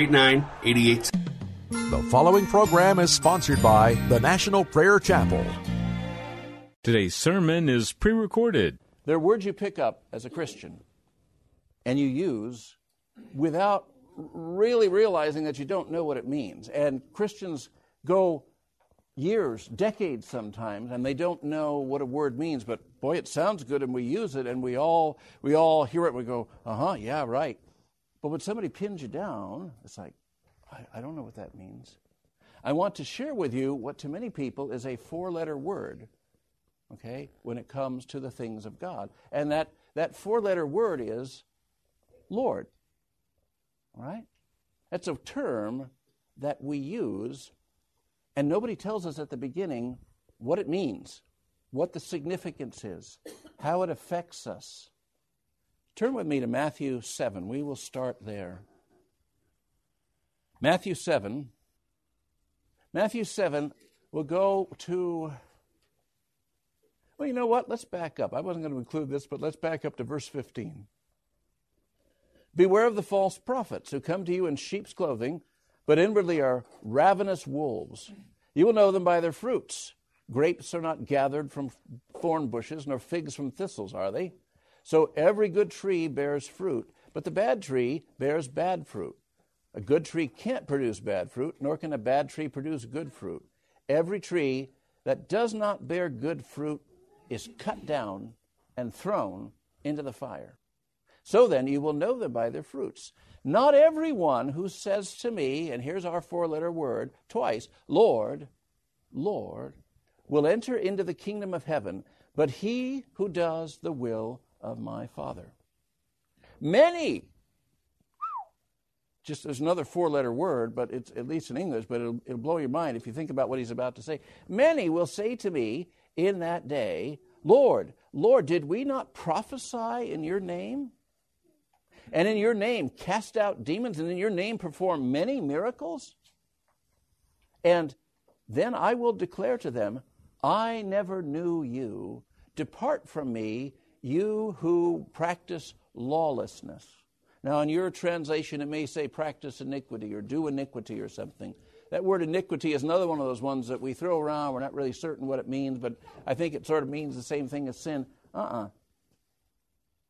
8988. The following program is sponsored by the National Prayer Chapel. Today's sermon is pre recorded. There are words you pick up as a Christian and you use without really realizing that you don't know what it means. And Christians go years, decades sometimes, and they don't know what a word means, but boy, it sounds good and we use it and we all we all hear it and we go, uh-huh, yeah, right. But when somebody pins you down, it's like, I, I don't know what that means. I want to share with you what to many people is a four letter word, okay, when it comes to the things of God. And that, that four letter word is Lord. Right? That's a term that we use, and nobody tells us at the beginning what it means, what the significance is, how it affects us. Turn with me to Matthew 7. We will start there. Matthew 7. Matthew 7, we'll go to. Well, you know what? Let's back up. I wasn't going to include this, but let's back up to verse 15. Beware of the false prophets who come to you in sheep's clothing, but inwardly are ravenous wolves. You will know them by their fruits. Grapes are not gathered from thorn bushes, nor figs from thistles, are they? So every good tree bears fruit, but the bad tree bears bad fruit. A good tree can't produce bad fruit, nor can a bad tree produce good fruit. Every tree that does not bear good fruit is cut down and thrown into the fire. So then you will know them by their fruits. Not everyone who says to me, and here's our four letter word twice, Lord, Lord, will enter into the kingdom of heaven, but he who does the will of my Father. Many, just there's another four letter word, but it's at least in English, but it'll, it'll blow your mind if you think about what he's about to say. Many will say to me in that day, Lord, Lord, did we not prophesy in your name? And in your name cast out demons, and in your name perform many miracles? And then I will declare to them, I never knew you. Depart from me, you who practice lawlessness. Now, in your translation, it may say practice iniquity or do iniquity or something. That word iniquity is another one of those ones that we throw around. We're not really certain what it means, but I think it sort of means the same thing as sin. Uh uh-uh. uh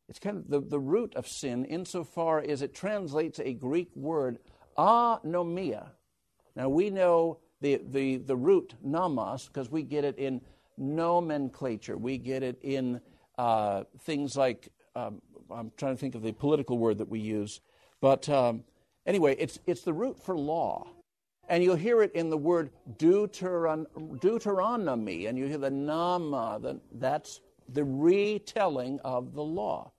It's kind of the, the root of sin insofar as it translates a Greek word, anomia. Now, we know the, the, the root nomos because we get it in nomenclature, we get it in uh, things like, um, I'm trying to think of the political word that we use. But um, anyway, it's, it's the root for law. And you'll hear it in the word deuteron- Deuteronomy, and you hear the nama, the, that's the retelling of the law.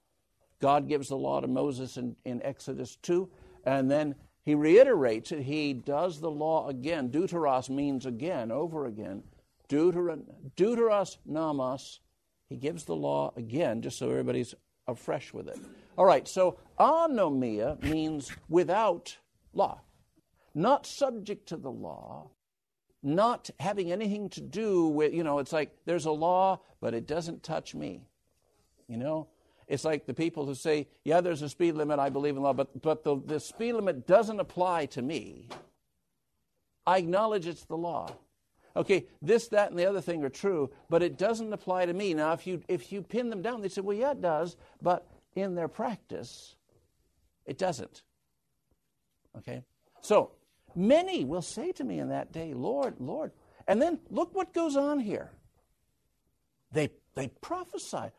God gives the law to Moses in, in Exodus 2, and then he reiterates it. He does the law again. Deuteros means again, over again. Deuteron, deuteros nomos he gives the law again, just so everybody's afresh with it. All right, so anomia means without law, not subject to the law, not having anything to do with, you know, it's like there's a law, but it doesn't touch me. You know? It's like the people who say, yeah, there's a speed limit, I believe in law, but, but the, the speed limit doesn't apply to me. I acknowledge it's the law. Okay, this, that, and the other thing are true, but it doesn't apply to me. Now, if you, if you pin them down, they say, well, yeah, it does, but in their practice, it doesn't. Okay? So, many will say to me in that day, Lord, Lord. And then look what goes on here. They, they prophesy.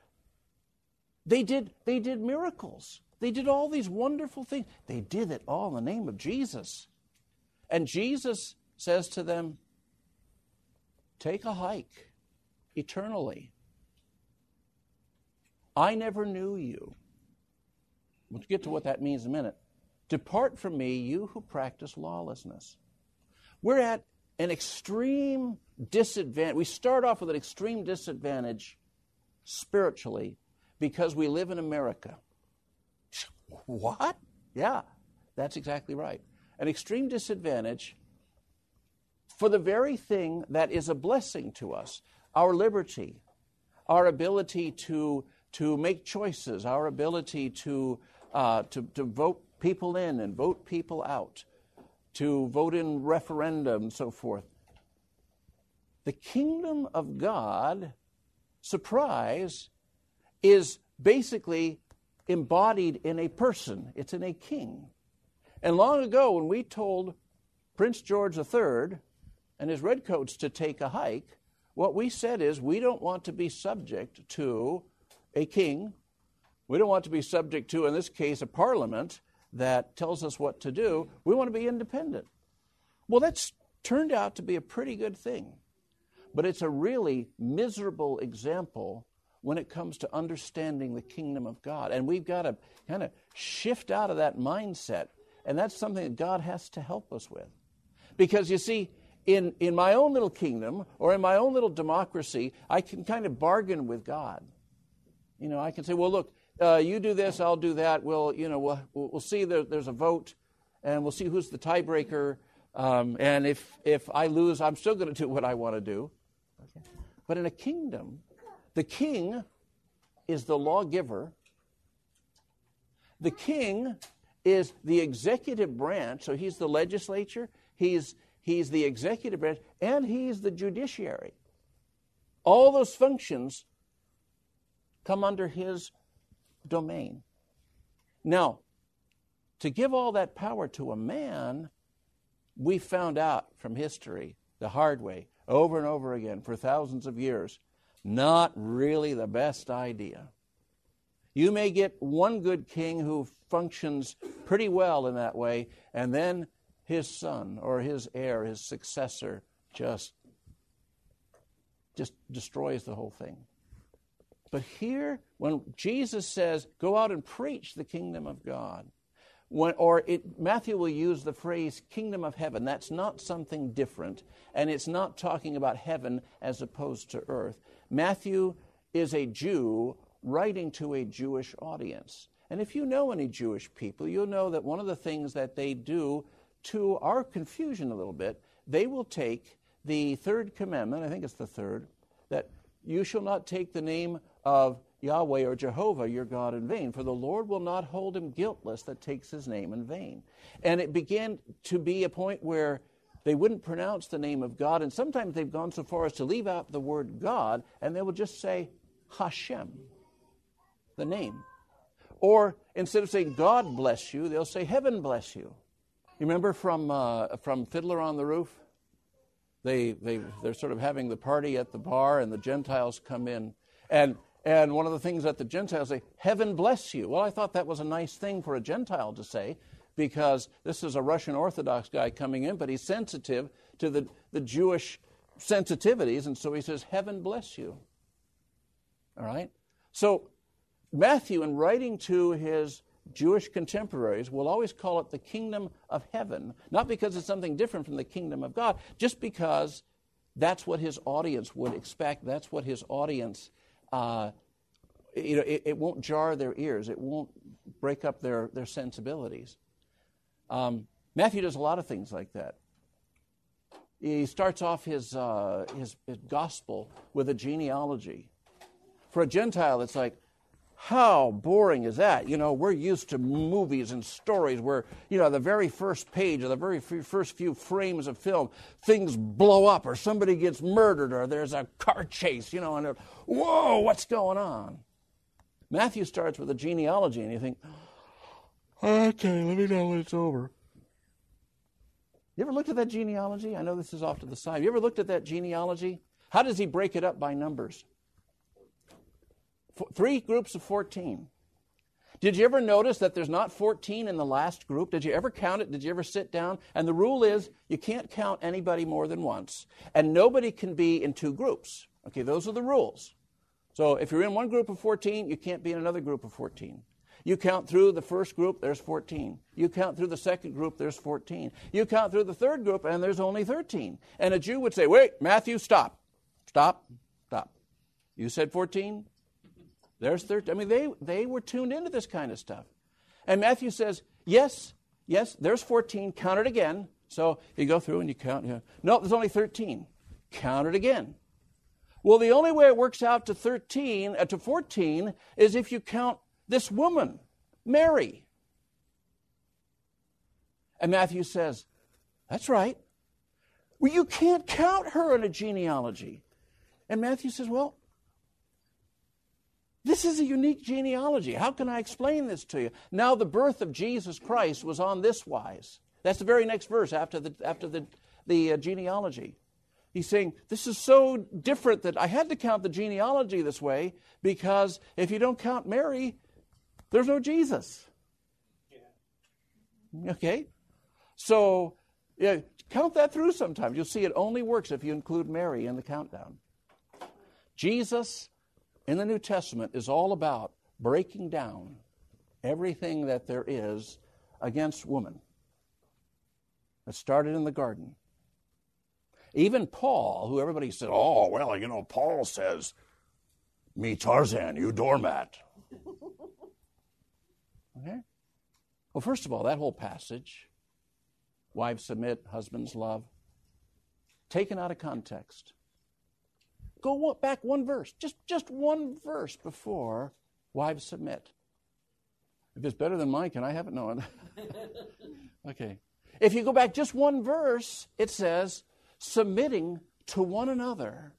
They did, they did miracles. They did all these wonderful things. They did it all in the name of Jesus. And Jesus says to them, Take a hike eternally. I never knew you. We'll get to what that means in a minute. Depart from me, you who practice lawlessness. We're at an extreme disadvantage. We start off with an extreme disadvantage spiritually because we live in America. What? Yeah, that's exactly right. An extreme disadvantage for the very thing that is a blessing to us our liberty, our ability to, to make choices, our ability to, uh, to, to vote people in and vote people out, to vote in referendum and so forth. The kingdom of God, surprise, is basically embodied in a person, it's in a king. And long ago, when we told Prince George III and his redcoats to take a hike, what we said is we don't want to be subject to a king. We don't want to be subject to, in this case, a parliament that tells us what to do. We want to be independent. Well, that's turned out to be a pretty good thing. But it's a really miserable example when it comes to understanding the kingdom of God. And we've got to kind of shift out of that mindset. And that's something that God has to help us with. Because you see, in, in my own little kingdom or in my own little democracy, I can kind of bargain with God. You know, I can say, well, look, uh, you do this, I'll do that. We'll, you know, we'll, we'll see there, there's a vote, and we'll see who's the tiebreaker. Um, and if, if I lose, I'm still going to do what I want to do. Okay. But in a kingdom, the king is the lawgiver. The king is the executive branch, so he's the legislature, he's, he's the executive branch, and he's the judiciary. All those functions come under his domain. Now, to give all that power to a man, we found out from history the hard way, over and over again, for thousands of years, not really the best idea. You may get one good king who functions pretty well in that way, and then his son or his heir, his successor, just, just destroys the whole thing. But here, when Jesus says, go out and preach the kingdom of God, when, or it, Matthew will use the phrase kingdom of heaven. That's not something different, and it's not talking about heaven as opposed to earth. Matthew is a Jew writing to a Jewish audience. And if you know any Jewish people, you'll know that one of the things that they do to our confusion a little bit, they will take the third commandment, I think it's the third, that you shall not take the name of Yahweh or Jehovah your God in vain, for the Lord will not hold him guiltless that takes his name in vain. And it began to be a point where they wouldn't pronounce the name of God, and sometimes they've gone so far as to leave out the word God, and they will just say Hashem, the name. Or instead of saying God bless you, they'll say heaven bless you. You remember from, uh, from Fiddler on the Roof? They, they, they're sort of having the party at the bar, and the Gentiles come in. And, and one of the things that the Gentiles say, Heaven bless you. Well, I thought that was a nice thing for a Gentile to say because this is a Russian Orthodox guy coming in, but he's sensitive to the, the Jewish sensitivities, and so he says, Heaven bless you. All right? So, Matthew, in writing to his Jewish contemporaries, will always call it the kingdom of heaven, not because it's something different from the kingdom of God, just because that's what his audience would expect. That's what his audience, uh, you know, it, it, won't jar their ears, it won't break up their, their sensibilities. Um, Matthew does a lot of things like that. He starts off his, uh, his, his gospel with a genealogy. For a Gentile, it's like, how boring is that? You know, we're used to movies and stories where, you know, the very first page or the very first few frames of film, things blow up or somebody gets murdered or there's a car chase, you know, and whoa, what's going on? Matthew starts with a genealogy and you think, Okay, let me know when it's over. You ever looked at that genealogy? I know this is off to the side. You ever looked at that genealogy? How does he break it up by numbers? Three groups of 14. Did you ever notice that there's not 14 in the last group? Did you ever count it? Did you ever sit down? And the rule is you can't count anybody more than once, and nobody can be in two groups. Okay, those are the rules. So if you're in one group of 14, you can't be in another group of 14. You count through the first group, there's 14. You count through the second group, there's 14. You count through the third group, and there's only 13. And a Jew would say, Wait, Matthew, stop. Stop. Stop. You said 14? There's 13. I mean, they, they were tuned into this kind of stuff. And Matthew says, Yes, yes, there's 14. Count it again. So you go through and you count. You know, no, there's only 13. Count it again. Well, the only way it works out to 13, uh, to 14, is if you count this woman, Mary. And Matthew says, That's right. Well, you can't count her in a genealogy. And Matthew says, Well, this is a unique genealogy. How can I explain this to you? Now, the birth of Jesus Christ was on this wise. That's the very next verse after the, after the, the uh, genealogy. He's saying, This is so different that I had to count the genealogy this way because if you don't count Mary, there's no Jesus. Okay? So, yeah, count that through sometimes. You'll see it only works if you include Mary in the countdown. Jesus in the New Testament is all about breaking down everything that there is against woman. It started in the garden. Even Paul, who everybody said, oh, well, you know, Paul says, me Tarzan, you doormat. okay? Well, first of all, that whole passage, wives submit, husbands love, taken out of context. Go back one verse, just, just one verse before wives submit. If it's better than mine, can I have it? No. okay. If you go back just one verse, it says, submitting to one another,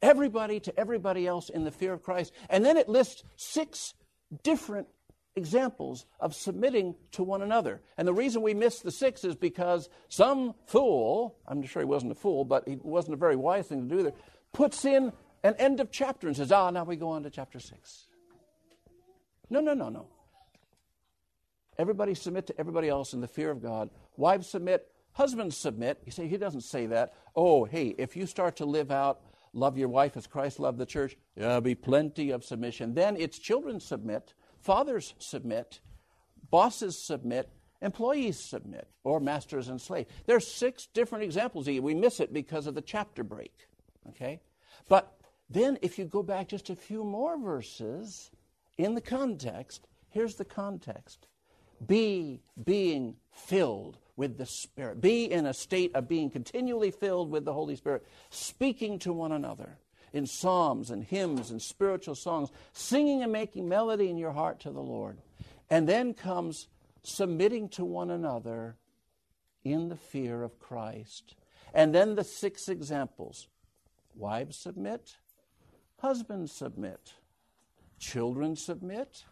everybody to everybody else in the fear of Christ. And then it lists six different examples of submitting to one another. And the reason we miss the six is because some fool, I'm sure he wasn't a fool, but it wasn't a very wise thing to do there, puts in an end of chapter and says, ah, now we go on to chapter six. No, no, no, no. Everybody submit to everybody else in the fear of God. Wives submit, husbands submit. You say, he doesn't say that. Oh, hey, if you start to live out, love your wife as Christ loved the church, there'll be plenty of submission. Then it's children submit, fathers submit, bosses submit, employees submit, or masters and slaves. There's six different examples. We miss it because of the chapter break. Okay? But then if you go back just a few more verses in the context, here's the context. Be being filled with the Spirit. Be in a state of being continually filled with the Holy Spirit, speaking to one another in psalms and hymns and spiritual songs, singing and making melody in your heart to the Lord. And then comes submitting to one another in the fear of Christ. And then the six examples Wives submit, husbands submit, children submit,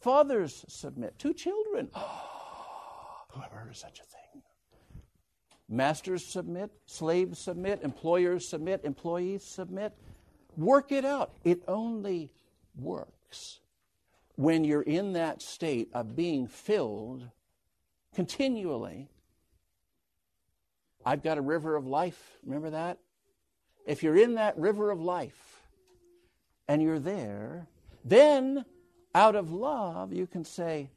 fathers submit. Two children. Oh, who ever heard of such a thing? Masters submit, slaves submit, employers submit, employees submit. Work it out. It only works when you're in that state of being filled continually. I've got a river of life. Remember that? If you're in that river of life and you're there, then out of love you can say,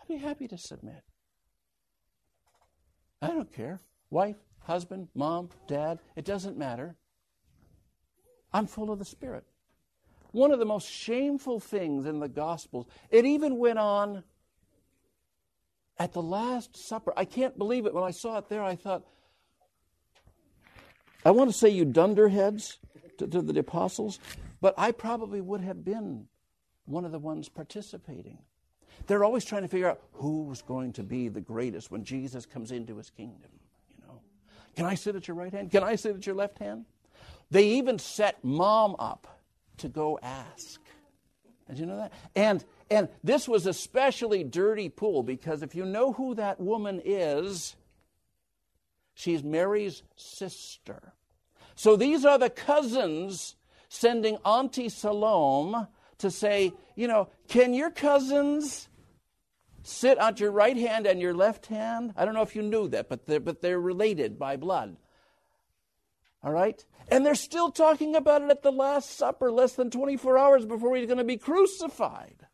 I'd be happy to submit. I don't care. Wife, husband, mom, dad, it doesn't matter. I'm full of the Spirit. One of the most shameful things in the Gospels, it even went on at the Last Supper. I can't believe it. When I saw it there, I thought, I want to say you dunderheads to, to the apostles, but I probably would have been one of the ones participating. They're always trying to figure out who's going to be the greatest when Jesus comes into his kingdom. You know, can I sit at your right hand? Can I sit at your left hand? They even set mom up to go ask. Did you know that? And and this was especially dirty pool because if you know who that woman is, She's Mary's sister. So these are the cousins sending Auntie Salome to say, you know, can your cousins sit at your right hand and your left hand? I don't know if you knew that, but they're, but they're related by blood. All right? And they're still talking about it at the Last Supper, less than 24 hours before he's going to be crucified.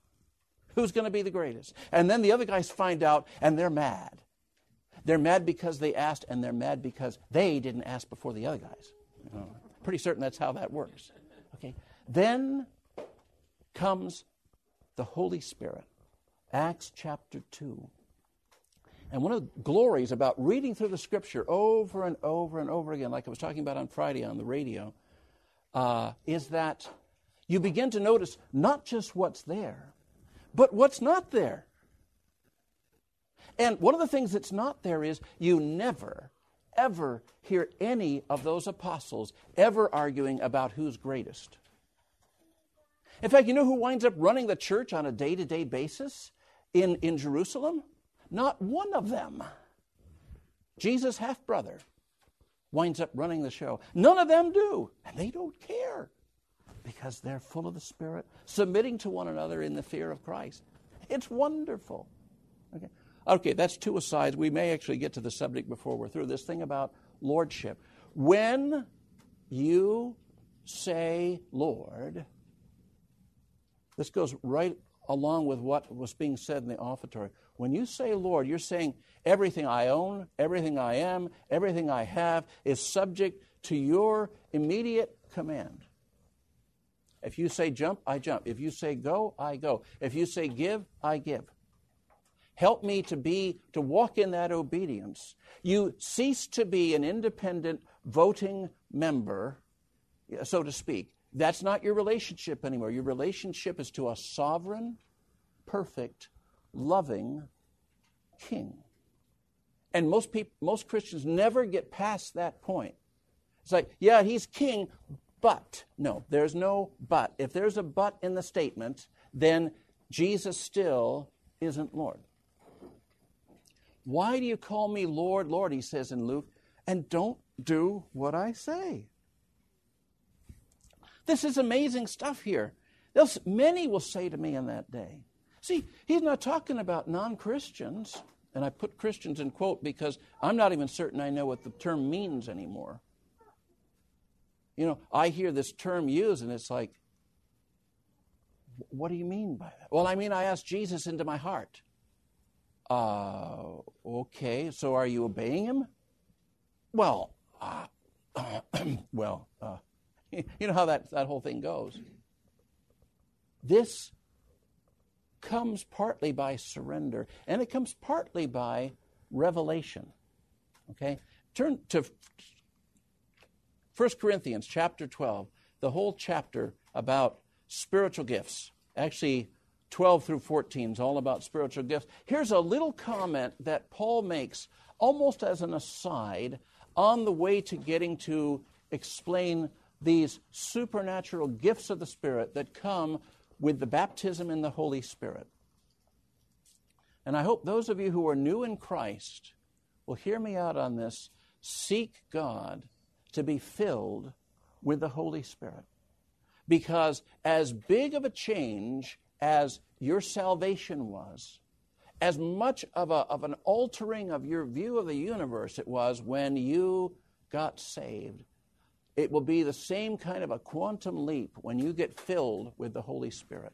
Who's going to be the greatest? And then the other guys find out and they're mad. They're mad because they asked, and they're mad because they didn't ask before the other guys. Pretty certain that's how that works. Okay. Then comes the Holy Spirit. Acts chapter 2. And one of the glories about reading through the scripture over and over and over again, like I was talking about on Friday on the radio, uh, is that you begin to notice not just what's there, but what's not there. And one of the things that's not there is you never, ever hear any of those apostles ever arguing about who's greatest. In fact, you know who winds up running the church on a day to day basis in, in Jerusalem? Not one of them. Jesus' half brother winds up running the show. None of them do, and they don't care because they're full of the Spirit, submitting to one another in the fear of Christ. It's wonderful. Okay, okay that's two asides. We may actually get to the subject before we're through. This thing about lordship. When you say Lord, this goes right along with what was being said in the offertory. When you say Lord, you're saying everything I own, everything I am, everything I have is subject to your immediate command. If you say jump, I jump. If you say go, I go. If you say give, I give. Help me to be to walk in that obedience. You cease to be an independent voting member, so to speak. That's not your relationship anymore. Your relationship is to a sovereign, perfect, loving king. And most people, most Christians never get past that point. It's like, yeah, he's king, but no, there's no but. If there's a but in the statement, then Jesus still isn't Lord. Why do you call me Lord, Lord? He says in Luke, and don't do what I say. This is amazing stuff here. many will say to me in that day, See, he's not talking about non Christians. And I put Christians in quote because I'm not even certain I know what the term means anymore. You know, I hear this term used and it's like, what do you mean by that? Well, I mean, I asked Jesus into my heart. Uh, okay, so are you obeying him? Well, uh, well, uh, you know how that, that whole thing goes. This comes partly by surrender, and it comes partly by revelation. Okay? Turn to 1 Corinthians chapter 12, the whole chapter about spiritual gifts. Actually, 12 through 14 is all about spiritual gifts. Here's a little comment that Paul makes almost as an aside on the way to getting to explain these supernatural gifts of the Spirit that come with the baptism in the Holy Spirit. And I hope those of you who are new in Christ will hear me out on this. Seek God to be filled with the Holy Spirit. Because as big of a change as your salvation was, as much of, a, of an altering of your view of the universe it was when you got saved, it will be the same kind of a quantum leap when you get filled with the Holy Spirit.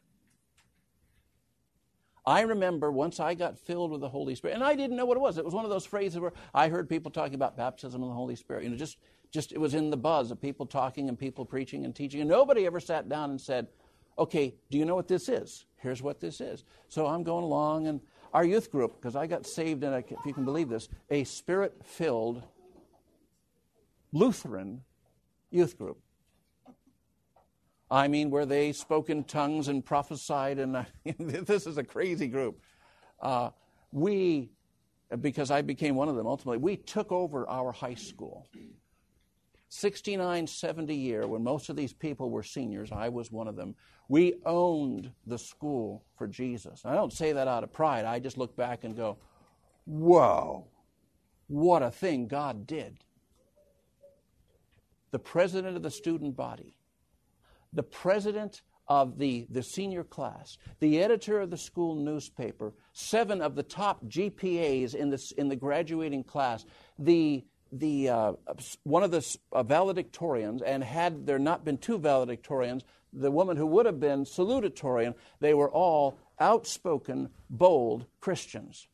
I remember once I got filled with the Holy Spirit, and I didn't know what it was. It was one of those phrases where I heard people talking about baptism in the Holy Spirit. You know, just, just it was in the buzz of people talking and people preaching and teaching, and nobody ever sat down and said, "Okay, do you know what this is? Here's what this is." So I'm going along, and our youth group, because I got saved in, a, if you can believe this, a spirit-filled Lutheran youth group. I mean, where they spoke in tongues and prophesied, and uh, this is a crazy group. Uh, we, because I became one of them ultimately, we took over our high school. 69, 70 year, when most of these people were seniors, I was one of them. We owned the school for Jesus. I don't say that out of pride. I just look back and go, whoa, what a thing God did the president of the student body, the president of the, the senior class, the editor of the school newspaper, seven of the top GPAs in, this, in the graduating class, the, the, uh, one of the uh, valedictorians, and had there not been two valedictorians, the woman who would have been salutatorian, they were all outspoken, bold Christians.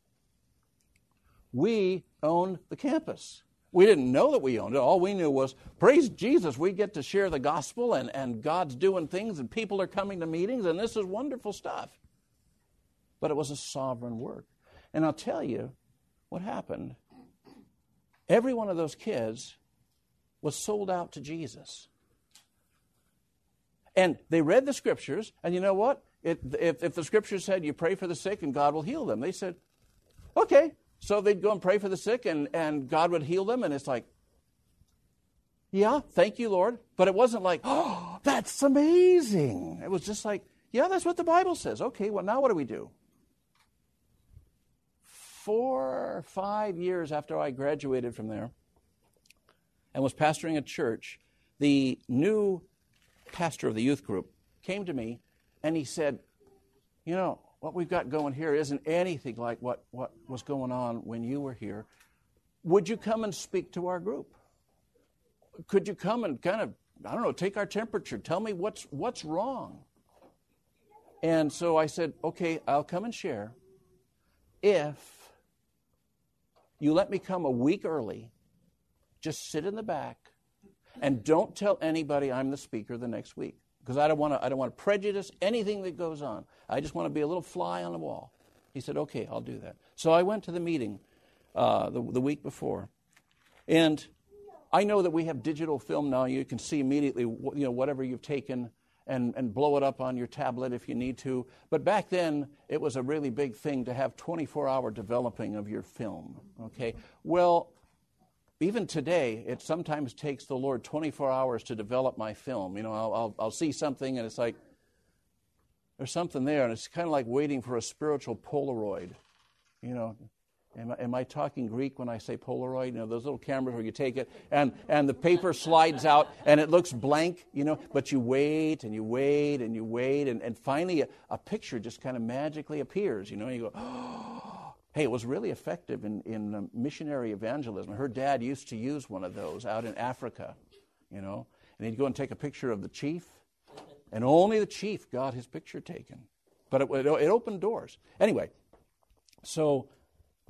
We owned the campus. We didn't know that we owned it. All we knew was, praise Jesus, we get to share the gospel and, and God's doing things and people are coming to meetings and this is wonderful stuff. But it was a sovereign work. And I'll tell you what happened. Every one of those kids was sold out to Jesus. And they read the scriptures, and you know what? It, if, if the scriptures said you pray for the sick and God will heal them, they said, okay. So they'd go and pray for the sick, and, and God would heal them, and it's like, yeah, thank you, Lord. But it wasn't like, oh, that's amazing. It was just like, yeah, that's what the Bible says. Okay, well, now what do we do? Four or five years after I graduated from there and was pastoring a church, the new pastor of the youth group came to me and he said, You know, what we've got going here isn't anything like what, what was going on when you were here. Would you come and speak to our group? Could you come and kind of, I don't know, take our temperature? Tell me what's, what's wrong. And so I said, Okay, I'll come and share if you let me come a week early, just sit in the back, and don't tell anybody I'm the speaker the next week because I don't want to I don't want to prejudice anything that goes on. I just want to be a little fly on the wall. He said, "Okay, I'll do that." So I went to the meeting uh, the, the week before, and I know that we have digital film now. You can see immediately, you know, whatever you've taken and, and blow it up on your tablet if you need to. But back then, it was a really big thing to have 24 hour developing of your film. Okay? Well, even today, it sometimes takes the Lord 24 hours to develop my film. You know, I'll, I'll, I'll see something and it's like, there's something there, and it's kind of like waiting for a spiritual Polaroid. You know, Am I, am I, talking Greek when I say Polaroid? You know, those little cameras where you take it and, and the paper slides out and it looks blank, you know, but you wait and you wait and you wait and, and finally a, a picture just kind of magically appears, you know, and you go, oh. hey, it was really effective in, in um, missionary evangelism. Her dad used to use one of those out in Africa, you know, and he'd go and take a picture of the chief and only the chief got his picture taken. But it, it, it opened doors. Anyway, so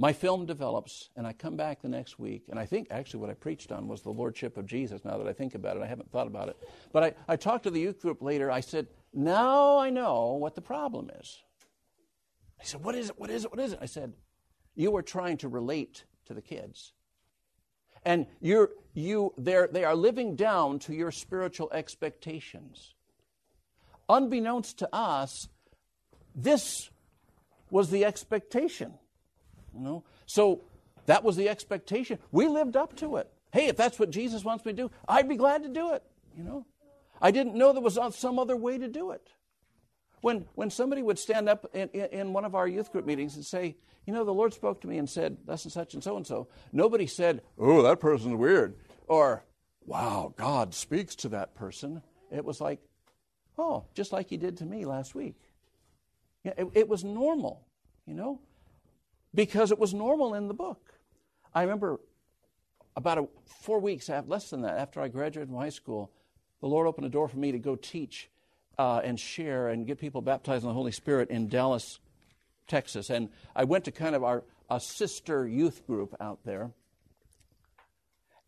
my film develops, and I come back the next week, and I think actually what I preached on was the Lordship of Jesus, now that I think about it. I haven't thought about it. But I, I talked to the youth group later. I said, Now I know what the problem is. He said, What is it? What is it? What is it? I said, You are trying to relate to the kids. And you're, you, they're, they are living down to your spiritual expectations. Unbeknownst to us, this was the expectation. You know? So that was the expectation. We lived up to it. Hey, if that's what Jesus wants me to do, I'd be glad to do it. You know? I didn't know there was some other way to do it. When, when somebody would stand up in, in one of our youth group meetings and say, you know, the Lord spoke to me and said, thus and such and so and so, nobody said, oh, that person's weird. Or, wow, God speaks to that person. It was like, oh, just like he did to me last week. It, it was normal, you know? Because it was normal in the book. I remember about a, four weeks, less than that, after I graduated from high school, the Lord opened a door for me to go teach uh, and share and get people baptized in the Holy Spirit in Dallas, Texas. And I went to kind of our a sister youth group out there.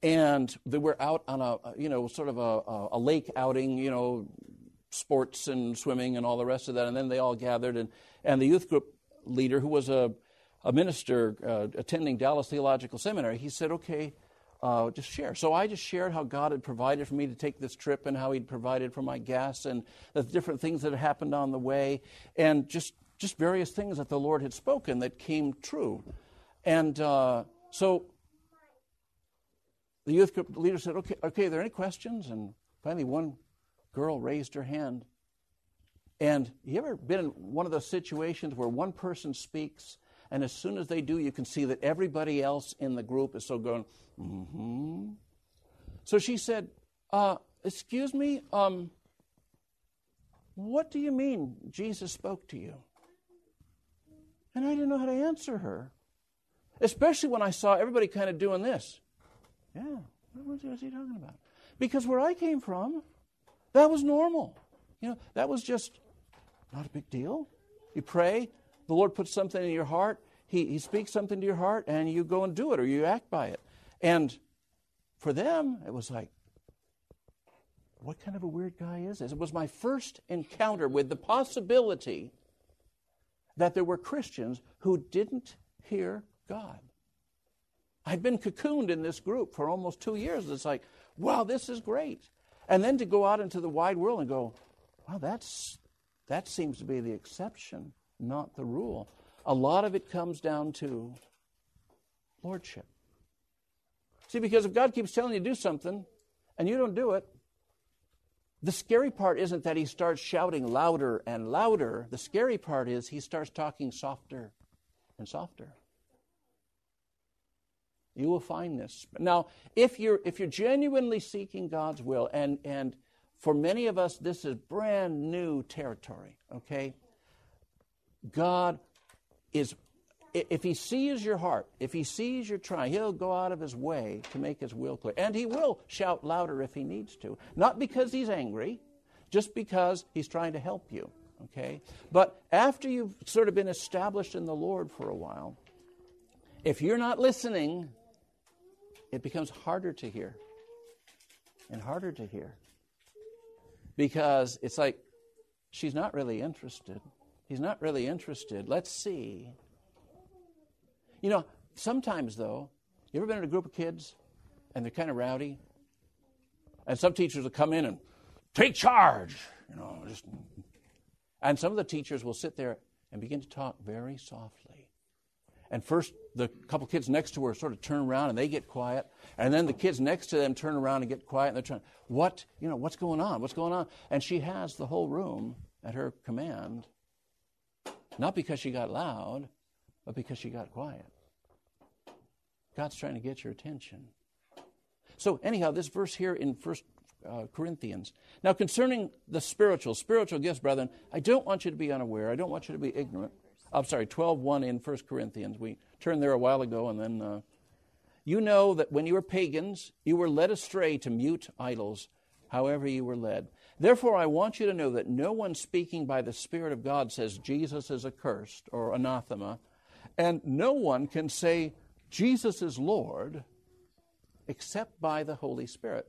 And they were out on a, you know, sort of a, a lake outing, you know, sports and swimming and all the rest of that. And then they all gathered. And, and the youth group leader, who was a a minister uh, attending Dallas Theological Seminary, he said, okay, uh, just share. So I just shared how God had provided for me to take this trip and how He'd provided for my gas and the different things that had happened on the way and just, just various things that the Lord had spoken that came true. And uh, so the youth group leader said, okay, okay, are there any questions? And finally, one girl raised her hand. And you ever been in one of those situations where one person speaks and as soon as they do, you can see that everybody else in the group is so going, mm hmm. So she said, uh, Excuse me, um, what do you mean Jesus spoke to you? And I didn't know how to answer her, especially when I saw everybody kind of doing this. Yeah, what was he talking about? Because where I came from, that was normal. You know, that was just not a big deal. You pray, the Lord puts something in your heart, he, he speaks something to your heart, and you go and do it or you act by it. And for them, it was like, what kind of a weird guy is this? It was my first encounter with the possibility that there were Christians who didn't hear God. I'd been cocooned in this group for almost two years. It's like, wow, this is great. And then to go out into the wide world and go, wow, that's, that seems to be the exception, not the rule. A lot of it comes down to lordship. See, because if God keeps telling you to do something and you don't do it, the scary part isn't that he starts shouting louder and louder. The scary part is he starts talking softer and softer. You will find this. Now, if you're if you're genuinely seeking God's will, and and for many of us this is brand new territory, okay? God is if he sees your heart, if he sees your trying, he'll go out of his way to make his will clear. And he will shout louder if he needs to. Not because he's angry, just because he's trying to help you. Okay? But after you've sort of been established in the Lord for a while, if you're not listening, it becomes harder to hear and harder to hear because it's like she's not really interested. He's not really interested. Let's see. You know, sometimes though, you ever been in a group of kids and they're kind of rowdy? And some teachers will come in and take charge, you know, just and some of the teachers will sit there and begin to talk very softly. And first, the couple kids next to her sort of turn around and they get quiet. And then the kids next to them turn around and get quiet. And they're trying, what, you know, what's going on? What's going on? And she has the whole room at her command. Not because she got loud, but because she got quiet. God's trying to get your attention. So, anyhow, this verse here in First uh, Corinthians. Now, concerning the spiritual, spiritual gifts, brethren, I don't want you to be unaware. I don't want you to be ignorant. I'm sorry, 12.1 in 1 Corinthians. We turned there a while ago, and then uh, you know that when you were pagans, you were led astray to mute idols, however you were led. Therefore, I want you to know that no one speaking by the Spirit of God says Jesus is accursed or anathema, and no one can say Jesus is Lord except by the Holy Spirit.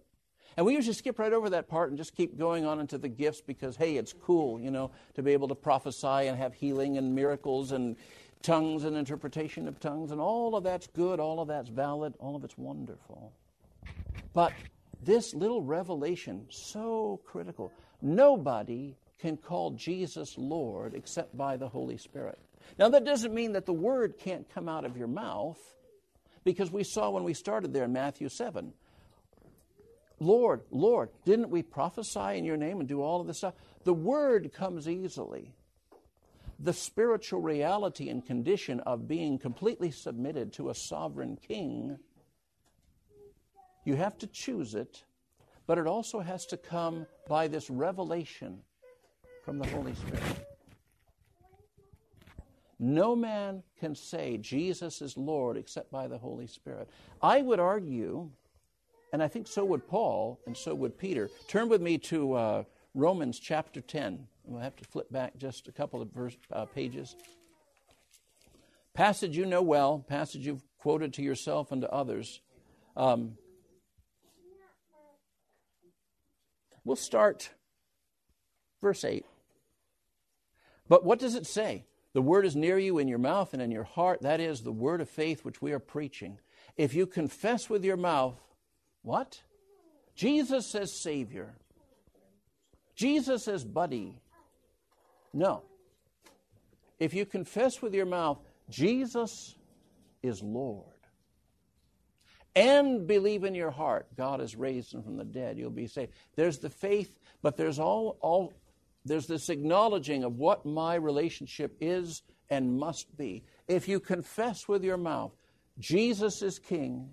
And we usually skip right over that part and just keep going on into the gifts because, hey, it's cool, you know, to be able to prophesy and have healing and miracles and tongues and interpretation of tongues. And all of that's good, all of that's valid, all of it's wonderful. But this little revelation, so critical. Nobody can call Jesus Lord except by the Holy Spirit. Now, that doesn't mean that the word can't come out of your mouth, because we saw when we started there in Matthew 7 Lord, Lord, didn't we prophesy in your name and do all of this stuff? The word comes easily. The spiritual reality and condition of being completely submitted to a sovereign king, you have to choose it, but it also has to come by this revelation from the Holy Spirit. No man can say Jesus is Lord except by the Holy Spirit. I would argue and I think so would Paul, and so would Peter. Turn with me to uh, Romans chapter 10. We'll have to flip back just a couple of verse, uh, pages. Passage you know well, passage you've quoted to yourself and to others. Um, we'll start verse 8. But what does it say? The word is near you in your mouth and in your heart. That is the word of faith which we are preaching. If you confess with your mouth what? Jesus as Savior. Jesus as buddy. No. If you confess with your mouth, Jesus is Lord, and believe in your heart, God has raised him from the dead, you'll be saved. There's the faith, but there's all, all there's this acknowledging of what my relationship is and must be. If you confess with your mouth, Jesus is King,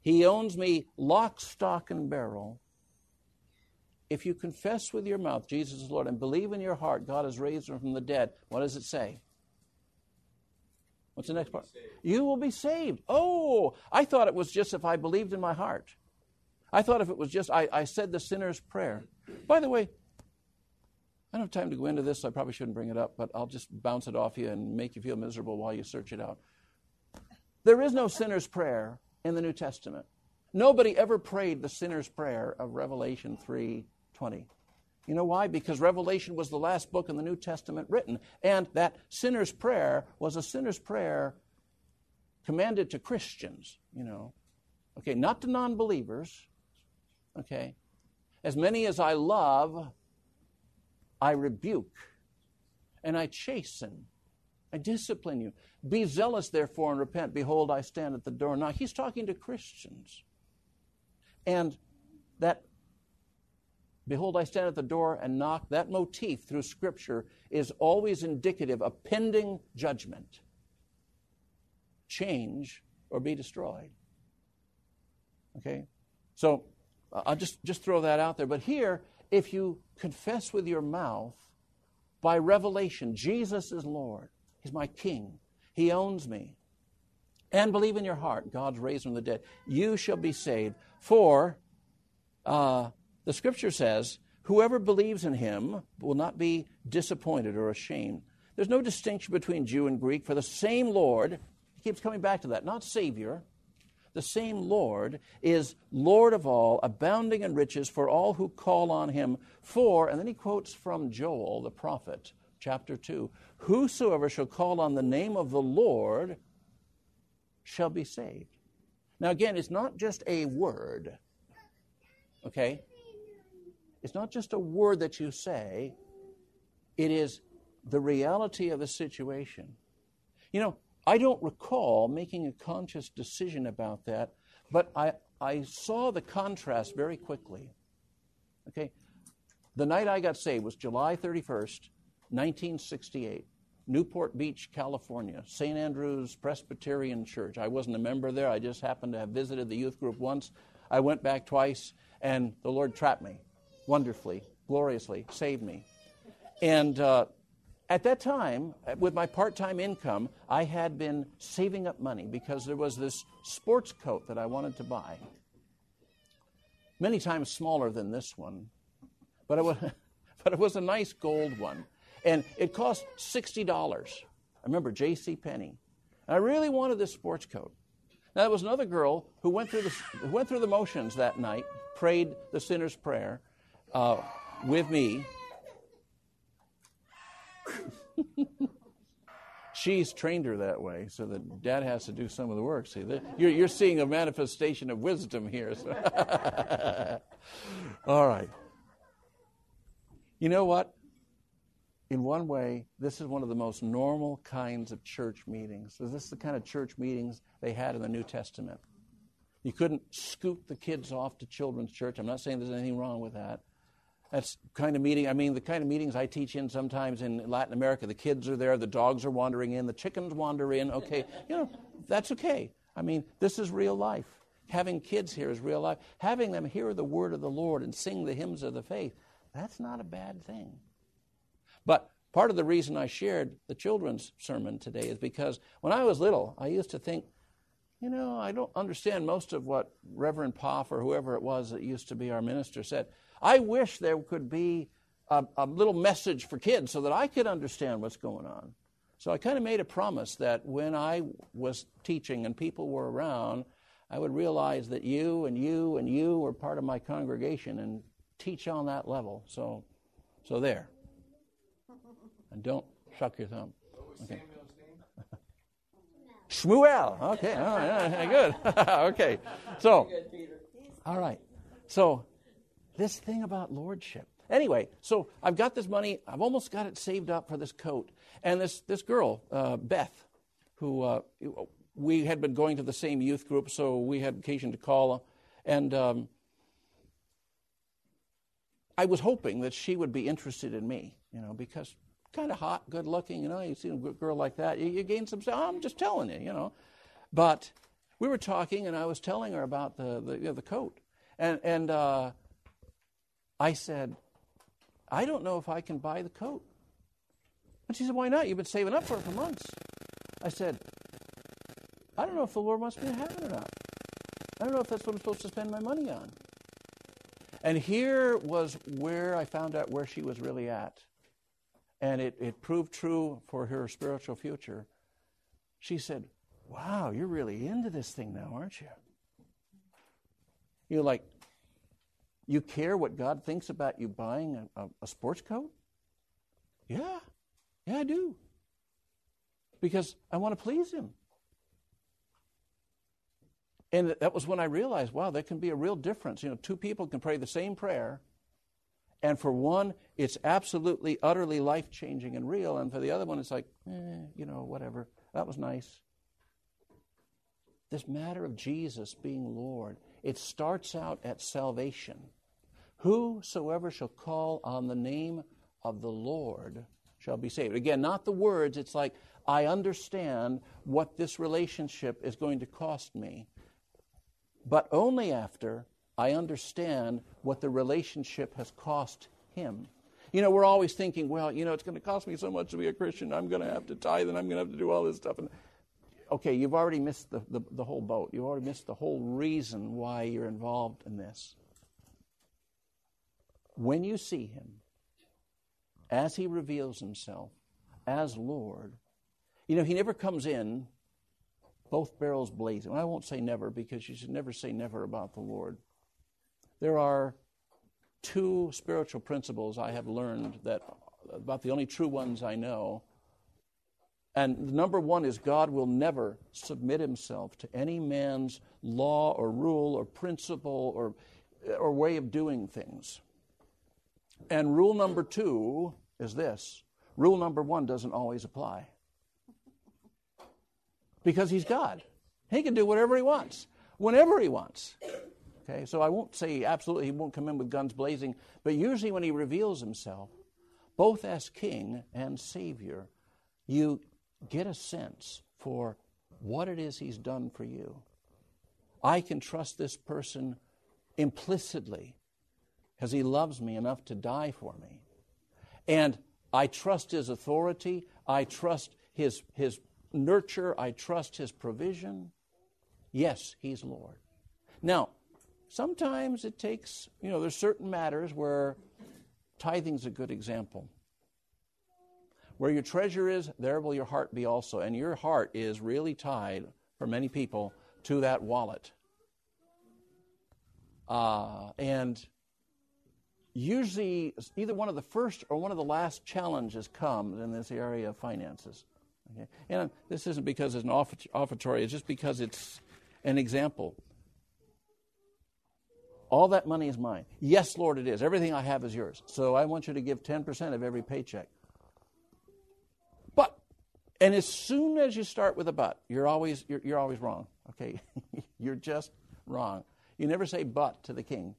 he owns me lock, stock, and barrel. If you confess with your mouth Jesus is Lord and believe in your heart God has raised him from the dead, what does it say? What's the next part? You will be saved. Oh, I thought it was just if I believed in my heart. I thought if it was just I, I said the sinner's prayer. By the way, I don't have time to go into this, so I probably shouldn't bring it up, but I'll just bounce it off you and make you feel miserable while you search it out. There is no sinner's prayer in the New Testament. Nobody ever prayed the sinner's prayer of Revelation 3:20. You know why? Because Revelation was the last book in the New Testament written, and that sinner's prayer was a sinner's prayer commanded to Christians, you know. Okay, not to non-believers. Okay? As many as I love, I rebuke and I chasten. I discipline you. Be zealous, therefore, and repent. Behold, I stand at the door. Now, he's talking to Christians. And that, behold, I stand at the door and knock, that motif through Scripture is always indicative of pending judgment. Change or be destroyed. Okay? So, I'll just, just throw that out there. But here, if you confess with your mouth by revelation, Jesus is Lord, He's my King, He owns me, and believe in your heart, God's raised from the dead, you shall be saved. For uh, the scripture says, whoever believes in Him will not be disappointed or ashamed. There's no distinction between Jew and Greek, for the same Lord, he keeps coming back to that, not Savior, the same Lord is Lord of all, abounding in riches for all who call on him. For, and then he quotes from Joel the prophet, chapter 2 Whosoever shall call on the name of the Lord shall be saved. Now, again, it's not just a word, okay? It's not just a word that you say, it is the reality of the situation. You know, I don't recall making a conscious decision about that, but I, I saw the contrast very quickly. Okay? The night I got saved was July 31st, 1968. Newport Beach, California, St. Andrew's Presbyterian Church. I wasn't a member there, I just happened to have visited the youth group once. I went back twice, and the Lord trapped me wonderfully, gloriously, saved me. And uh, at that time, with my part time income, I had been saving up money because there was this sports coat that I wanted to buy. Many times smaller than this one, but it was, but it was a nice gold one. And it cost $60. I remember J.C. Penney. And I really wanted this sports coat. Now, there was another girl who went through the, who went through the motions that night, prayed the sinner's prayer uh, with me She's trained her that way, so that dad has to do some of the work. See, you're, you're seeing a manifestation of wisdom here. So. All right. You know what? In one way, this is one of the most normal kinds of church meetings. This is the kind of church meetings they had in the New Testament. You couldn't scoop the kids off to children's church. I'm not saying there's anything wrong with that. That's kind of meeting. I mean, the kind of meetings I teach in sometimes in Latin America, the kids are there, the dogs are wandering in, the chickens wander in. Okay, you know, that's okay. I mean, this is real life. Having kids here is real life. Having them hear the word of the Lord and sing the hymns of the faith, that's not a bad thing. But part of the reason I shared the children's sermon today is because when I was little, I used to think, you know, I don't understand most of what Reverend Poff or whoever it was that used to be our minister said. I wish there could be a, a little message for kids so that I could understand what's going on. So I kind of made a promise that when I was teaching and people were around, I would realize that you and you and you were part of my congregation and teach on that level. So, so there. And don't shuck your thumb. Okay. Shmuel. Okay. All right. Good. okay. So, all right. So, this thing about lordship. Anyway, so I've got this money. I've almost got it saved up for this coat. And this, this girl, uh, Beth, who uh, we had been going to the same youth group, so we had occasion to call. And um, I was hoping that she would be interested in me, you know, because kind of hot, good looking, you know, you see a girl like that, you, you gain some, oh, I'm just telling you, you know. But we were talking, and I was telling her about the, the, you know, the coat. And, and uh, I said, I don't know if I can buy the coat. And she said, Why not? You've been saving up for it for months. I said, I don't know if the Lord wants me to have it or not. I don't know if that's what I'm supposed to spend my money on. And here was where I found out where she was really at. and it, it proved true for her spiritual future, she said, Wow, you're really into this thing now, aren't you? You're like, you care what God thinks about you buying a, a, a sports coat? Yeah, yeah, I do. Because I want to please Him. And that was when I realized, wow, there can be a real difference. You know, two people can pray the same prayer, and for one, it's absolutely, utterly life changing and real, and for the other one, it's like, eh, you know, whatever. That was nice. This matter of Jesus being Lord, it starts out at salvation. Whosoever shall call on the name of the Lord shall be saved. Again, not the words, it's like, I understand what this relationship is going to cost me but only after I understand what the relationship has cost him. You know, we're always thinking, well, you know, it's going to cost me so much to be a Christian. I'm going to have to tithe and I'm going to have to do all this stuff. And okay, you've already missed the, the, the whole boat. You've already missed the whole reason why you're involved in this. When you see him, as he reveals himself as Lord, you know, he never comes in both barrels blazing. Well, I won't say never because you should never say never about the Lord. There are two spiritual principles I have learned that about the only true ones I know. And number one is God will never submit himself to any man's law or rule or principle or, or way of doing things. And rule number two is this rule number one doesn't always apply because he's God. He can do whatever he wants, whenever he wants. Okay, so I won't say absolutely he won't come in with guns blazing, but usually when he reveals himself, both as king and savior, you get a sense for what it is he's done for you. I can trust this person implicitly because he loves me enough to die for me. And I trust his authority, I trust his, his nurture, I trust His provision. Yes, He's Lord. Now, sometimes it takes, you know, there's certain matters where tithing's a good example. Where your treasure is, there will your heart be also. And your heart is really tied, for many people, to that wallet. Uh, and usually, either one of the first or one of the last challenges comes in this area of finances. Okay? And this isn't because it's an offertory, it's just because it's an example. All that money is mine. Yes, Lord, it is. Everything I have is yours. So I want you to give 10% of every paycheck. And as soon as you start with a but, you're always, you're, you're always wrong. Okay? you're just wrong. You never say but to the king.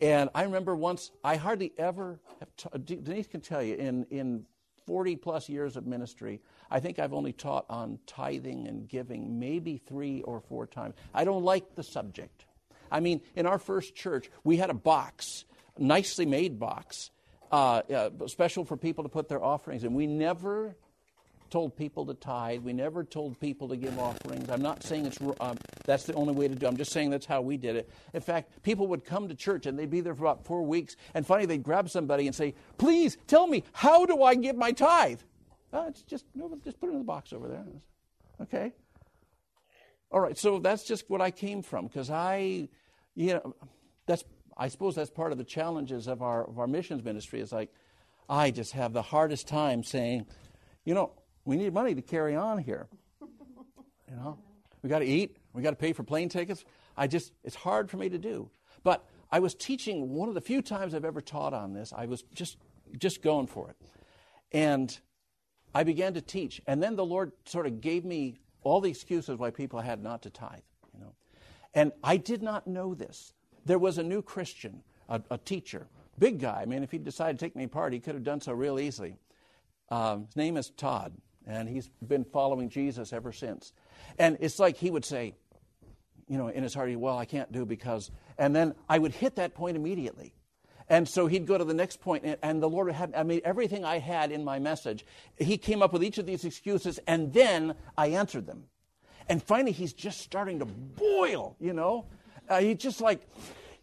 And I remember once, I hardly ever, have Denise can tell you, in, in 40 plus years of ministry, I think I've only taught on tithing and giving maybe three or four times. I don't like the subject. I mean, in our first church, we had a box, nicely made box, uh, uh, special for people to put their offerings in. We never told people to tithe. We never told people to give offerings. I'm not saying it's um, that's the only way to do. it. I'm just saying that's how we did it. In fact, people would come to church and they'd be there for about four weeks. And finally, they'd grab somebody and say, "Please tell me how do I give my tithe?" Oh, it's just no, just put it in the box over there. Okay. All right. So that's just what I came from because I, you know, that's I suppose that's part of the challenges of our of our missions ministry. Is like I just have the hardest time saying, you know, we need money to carry on here. You know, we got to eat, we got to pay for plane tickets. I just, it's hard for me to do. But I was teaching one of the few times I've ever taught on this. I was just, just going for it. And I began to teach. And then the Lord sort of gave me all the excuses why people had not to tithe, you know. And I did not know this. There was a new Christian, a, a teacher, big guy. I mean, if he'd decided to take me apart, he could have done so real easily. Um, his name is Todd and he's been following Jesus ever since. And it's like he would say, you know, in his heart, well, I can't do because, and then I would hit that point immediately. And so he'd go to the next point, and the Lord had, I mean, everything I had in my message, he came up with each of these excuses, and then I answered them. And finally, he's just starting to boil, you know? Uh, he's just like,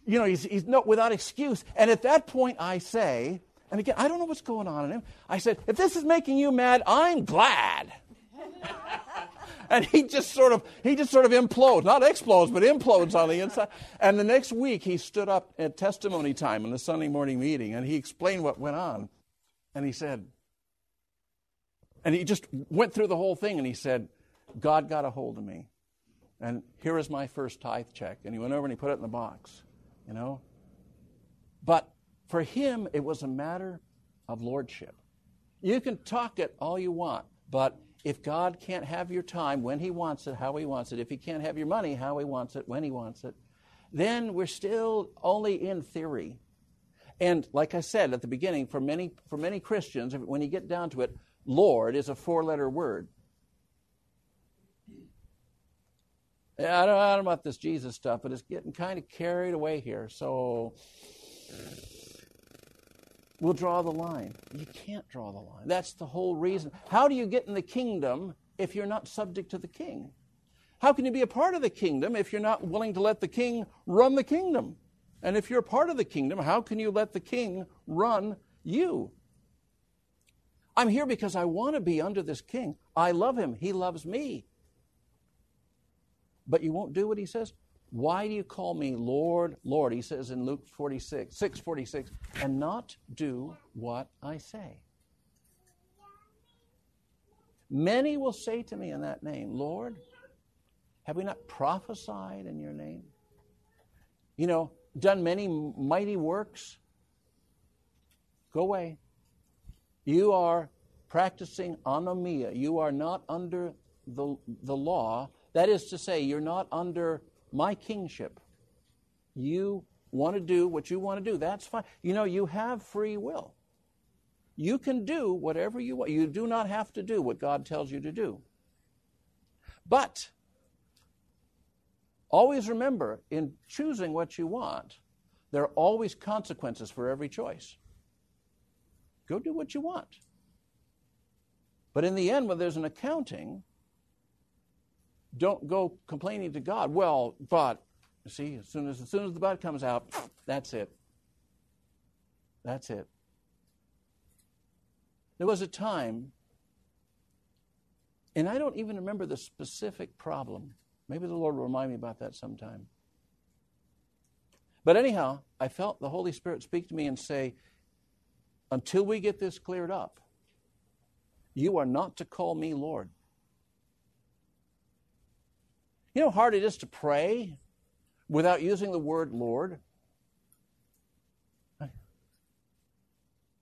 you know, he's, he's no, without excuse. And at that point, I say, And again, I don't know what's going on in him. I said, if this is making you mad, I'm glad. and he just sort of he just sort of implodes, not explodes, but implodes on the inside. And the next week he stood up at testimony time in the Sunday morning meeting and he explained what went on. And he said, and he just went through the whole thing and he said, God got a hold of me. And here is my first tithe check. And he went over and he put it in the box, you know. But for him, it was a matter of lordship. You can talk it all you want, but if God can't have your time when He wants it, how He wants it, if He can't have your money, how He wants it, when He wants it, then we're still only in theory. And like I said at the beginning, for many, for many Christians, when you get down to it, Lord is a four letter word. I don't, I don't know about this Jesus stuff, but it's getting kind of carried away here. So we'll draw the line. You can't draw the line. That's the whole reason. How do you get in the kingdom if you're not subject to the king? How can you be a part of the kingdom if you're not willing to let the king run the kingdom? And if you're a part of the kingdom, how can you let the king run you? I'm here because I want to be under this king. I love him. He loves me. But you won't do what he says? Why do you call me Lord, Lord? He says in Luke 46, 646, and not do what I say. Many will say to me in that name, Lord, have we not prophesied in your name? You know, done many mighty works? Go away. You are practicing anomia. You are not under the, the law. That is to say, you're not under my kingship. You want to do what you want to do. That's fine. You know, you have free will. You can do whatever you want. You do not have to do what God tells you to do. But always remember in choosing what you want, there are always consequences for every choice. Go do what you want. But in the end, when there's an accounting, don't go complaining to God. Well, but see, as soon as as soon as the bud comes out, that's it. That's it. There was a time, and I don't even remember the specific problem. Maybe the Lord will remind me about that sometime. But anyhow, I felt the Holy Spirit speak to me and say, until we get this cleared up, you are not to call me Lord. You know how hard it is to pray without using the word Lord?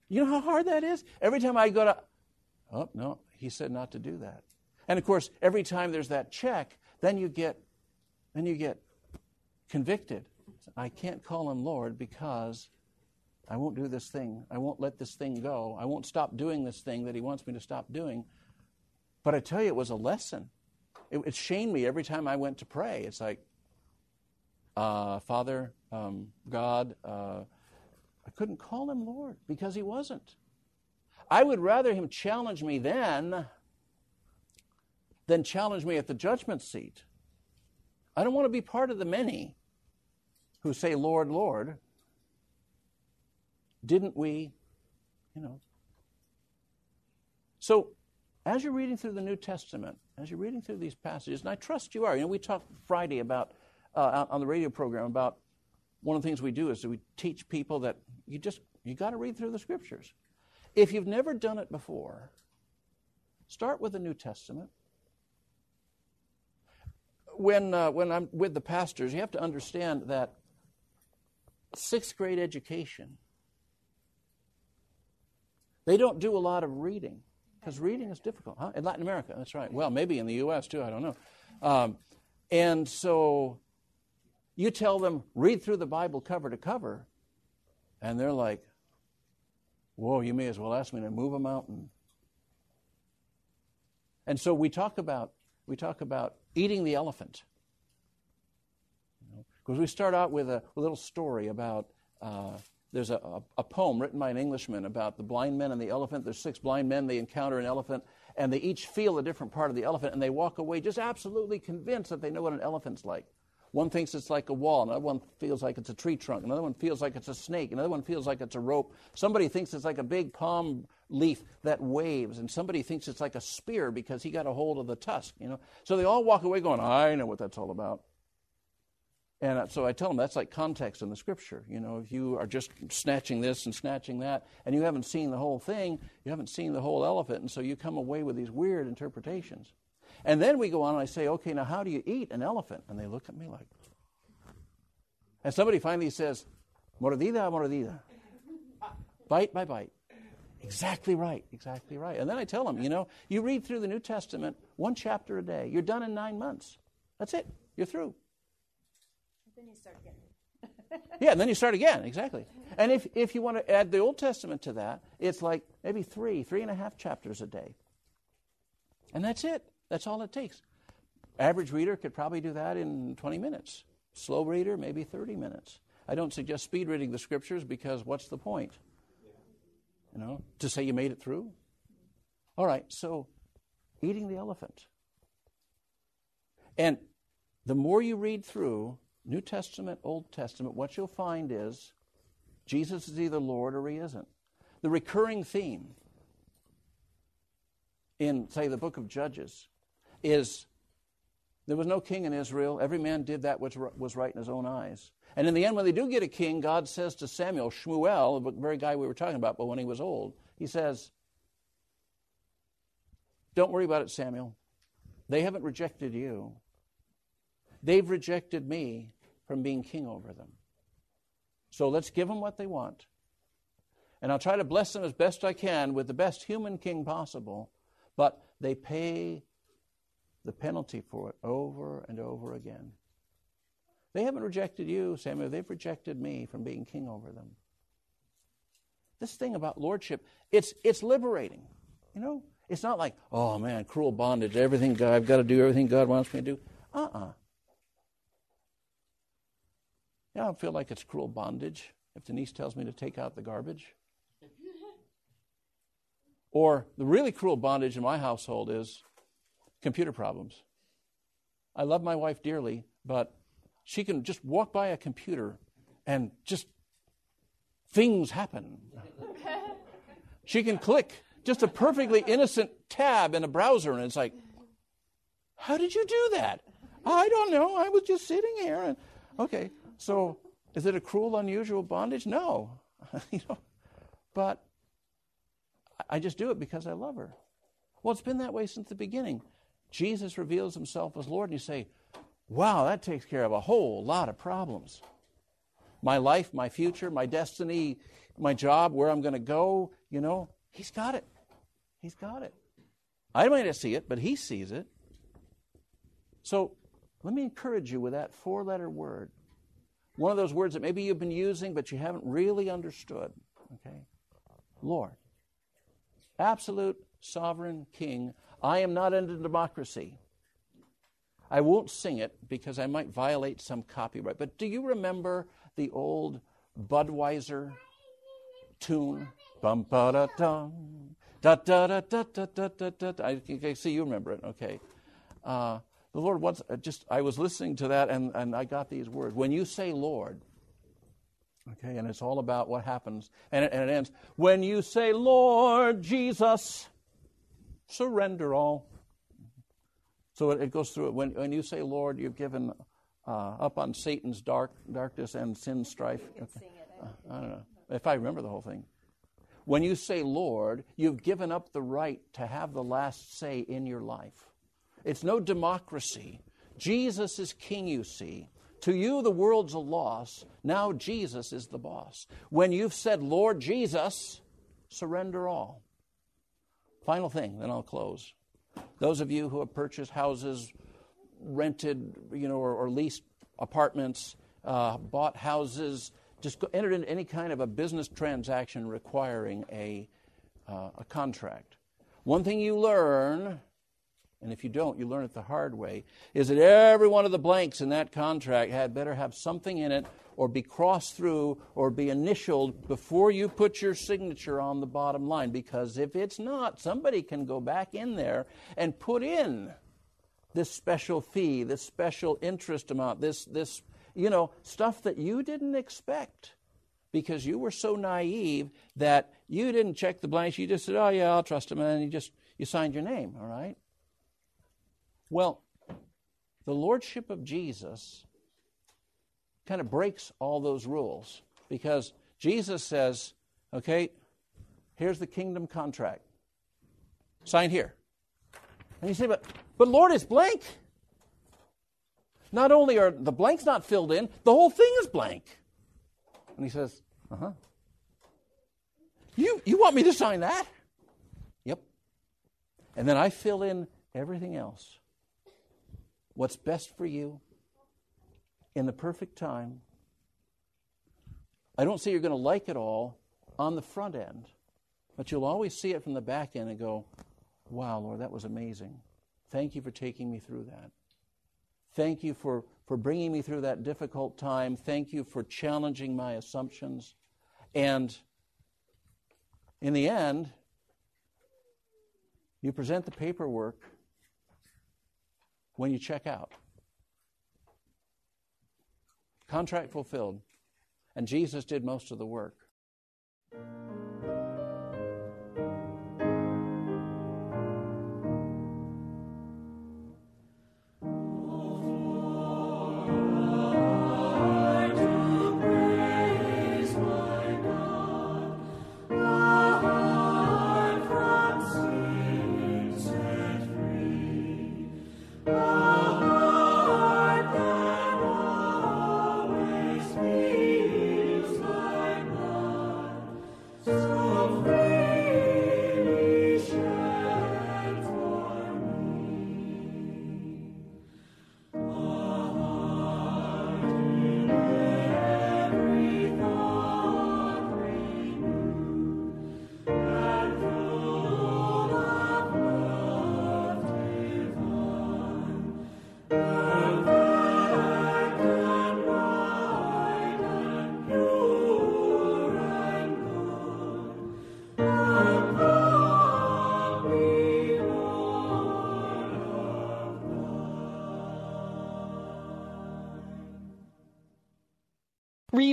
You know how hard that is? Every time I go to, oh, no, he said not to do that. And of course, every time there's that check, then you get, then you get convicted. I can't call him Lord because I won't do this thing. I won't let this thing go. I won't stop doing this thing that he wants me to stop doing. But I tell you, it was a lesson it, shamed me every time I went to pray. It's like, uh, Father, um, God, uh, I couldn't call him Lord because he wasn't. I would rather him challenge me then than challenge me at the judgment seat. I don't want to be part of the many who say, Lord, Lord. Didn't we, you know? So, as you're reading through the New Testament, as you're reading through these passages, and I trust you are. You know, we talked Friday about uh, on the radio program about one of the things we do is that we teach people that you just you got to read through the scriptures. If you've never done it before, start with the New Testament. When uh, when I'm with the pastors, you have to understand that sixth grade education. They don't do a lot of reading because reading is difficult, huh? In Latin America, that's right. Well, maybe in the U.S. too, I don't know. Um, and so you tell them, read through the Bible cover to cover, and they're like, whoa, you may as well ask me to move a mountain. And so we talk about we talk about eating the elephant. Because we start out with a, a little story about uh, there's a, a, poem written by an Englishman about the blind men and the elephant. There's six blind men, they encounter an elephant, and they each feel a different part of the elephant, and they walk away just absolutely convinced that they know what an elephant's like. One thinks it's like a wall, another one feels like it's a tree trunk, another one feels like it's a snake, another one feels like it's a rope. Somebody thinks it's like a big palm leaf that waves, and somebody thinks it's like a spear because he got a hold of the tusk, you know. So they all walk away going, I know what that's all about. And so I tell them that's like context in the scripture. You know, if you are just snatching this and snatching that, and you haven't seen the whole thing, you haven't seen the whole elephant, and so you come away with these weird interpretations. And then we go on and I say, okay, now how do you eat an elephant? And they look at me like. And somebody finally says, mordida, mordida. Bite by bite. Exactly right, exactly right. And then I tell them, you know, you read through the New Testament one chapter a day. You're done in nine months. That's it. You're through. Then you start again. yeah, and then you start again, exactly. And if, if you want to add the Old Testament to that, it's like maybe three, three and a half chapters a day. And that's it. That's all it takes. Average reader could probably do that in 20 minutes. Slow reader, maybe 30 minutes. I don't suggest speed reading the scriptures because what's the point? You know, to say you made it through? All right, so eating the elephant. And the more you read through New Testament, Old Testament, what you'll find is Jesus is either Lord or he isn't. The recurring theme in, say, the book of Judges is there was no king in Israel. Every man did that which was right in his own eyes. And in the end, when they do get a king, God says to Samuel, Shmuel, the very guy we were talking about, but when he was old, he says, Don't worry about it, Samuel. They haven't rejected you, they've rejected me from being king over them. So let's give them what they want. And I'll try to bless them as best I can with the best human king possible, but they pay the penalty for it over and over again. They haven't rejected you, Samuel. They've rejected me from being king over them. This thing about lordship, it's, it's liberating. You know, it's not like, oh man, cruel bondage, everything God, I've got to do everything God wants me to do. Uh uh-uh. uh Yeah, I don't feel like it's cruel bondage if Denise tells me to take out the garbage. or the really cruel bondage in my household is computer problems. I love my wife dearly, but she can just walk by a computer and just things happen. she can click just a perfectly innocent tab in a browser, and it's like, how did you do that? I don't know. I was just sitting here. And, okay, so is it a cruel, unusual bondage? No. you know, but I just do it because I love her. Well, it's been that way since the beginning. Jesus reveals himself as Lord, and you say, wow, that takes care of a whole lot of problems. My life, my future, my destiny, my job, where I'm going to go, you know, he's got it. He's got it. I might not see it, but he sees it. So let me encourage you with that four letter word. One of those words that maybe you've been using, but you haven't really understood. Okay? Lord. Absolute sovereign king I am not in a democracy. I won't sing it because I might violate some copyright. But do you remember the old Budweiser tune? Bum ba da. Da da da da da da da da. I, I see you remember it. Okay. Uh, the Lord once uh, just I was listening to that and, and I got these words. When you say Lord, okay, and it's all about what happens, and it, and it ends. When you say Lord Jesus, surrender all. So it, it goes through it. When, when you say, Lord, you've given uh, up on Satan's dark darkness and sin strife. Okay. Uh, I don't know if I remember the whole thing. When you say Lord, you've given up the right to have the last say in your life. It's no democracy. Jesus is king, you see. To you, the world's a loss. Now Jesus is the boss. When you've said, Lord Jesus, surrender all. Final thing, then I'll close. Those of you who have purchased houses, rented, you know, or, or leased apartments, uh, bought houses, just go, entered into any kind of a business transaction requiring a, uh, a contract. One thing you learn, and if you don't, you learn it the hard way, is that every one of the blanks in that contract had better have something in it or be crossed through or be initialed before you put your signature on the bottom line. Because if it's not, somebody can go back in there and put in this special fee, this special interest amount, this, this, you know, stuff that you didn't expect because you were so naive that you didn't check the blanks. You just said, oh, yeah, I'll trust him. And you just, you signed your name, all right? Well, the Lordship of Jesus kind of breaks all those rules because Jesus says, okay, here's the kingdom contract. Sign here. And you say, but, but Lord, it's blank. Not only are the blanks not filled in, the whole thing is blank. And he says, uh huh. You, you want me to sign that? Yep. And then I fill in everything else. What's best for you in the perfect time. I don't say you're going to like it all on the front end, but you'll always see it from the back end and go, wow, Lord, that was amazing. Thank you for taking me through that. Thank you for, for bringing me through that difficult time. Thank you for challenging my assumptions. And in the end, you present the paperwork when you check out. Contract fulfilled. And Jesus did most of the work.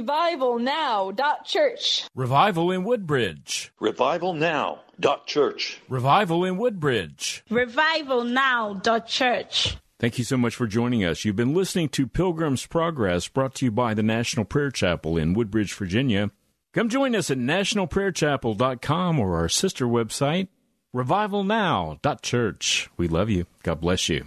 Revivalnow.church. Revival in Woodbridge. Revivalnow.church. Revival in Woodbridge. Revivalnow.church. Thank you so much for joining us. You've been listening to Pilgrim's Progress, brought to you by the National Prayer Chapel in Woodbridge, Virginia. Come join us at nationalprayerchapel.com or our sister website, revivalnow.church. We love you. God bless you.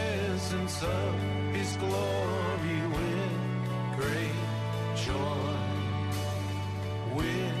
of his glory with great joy, with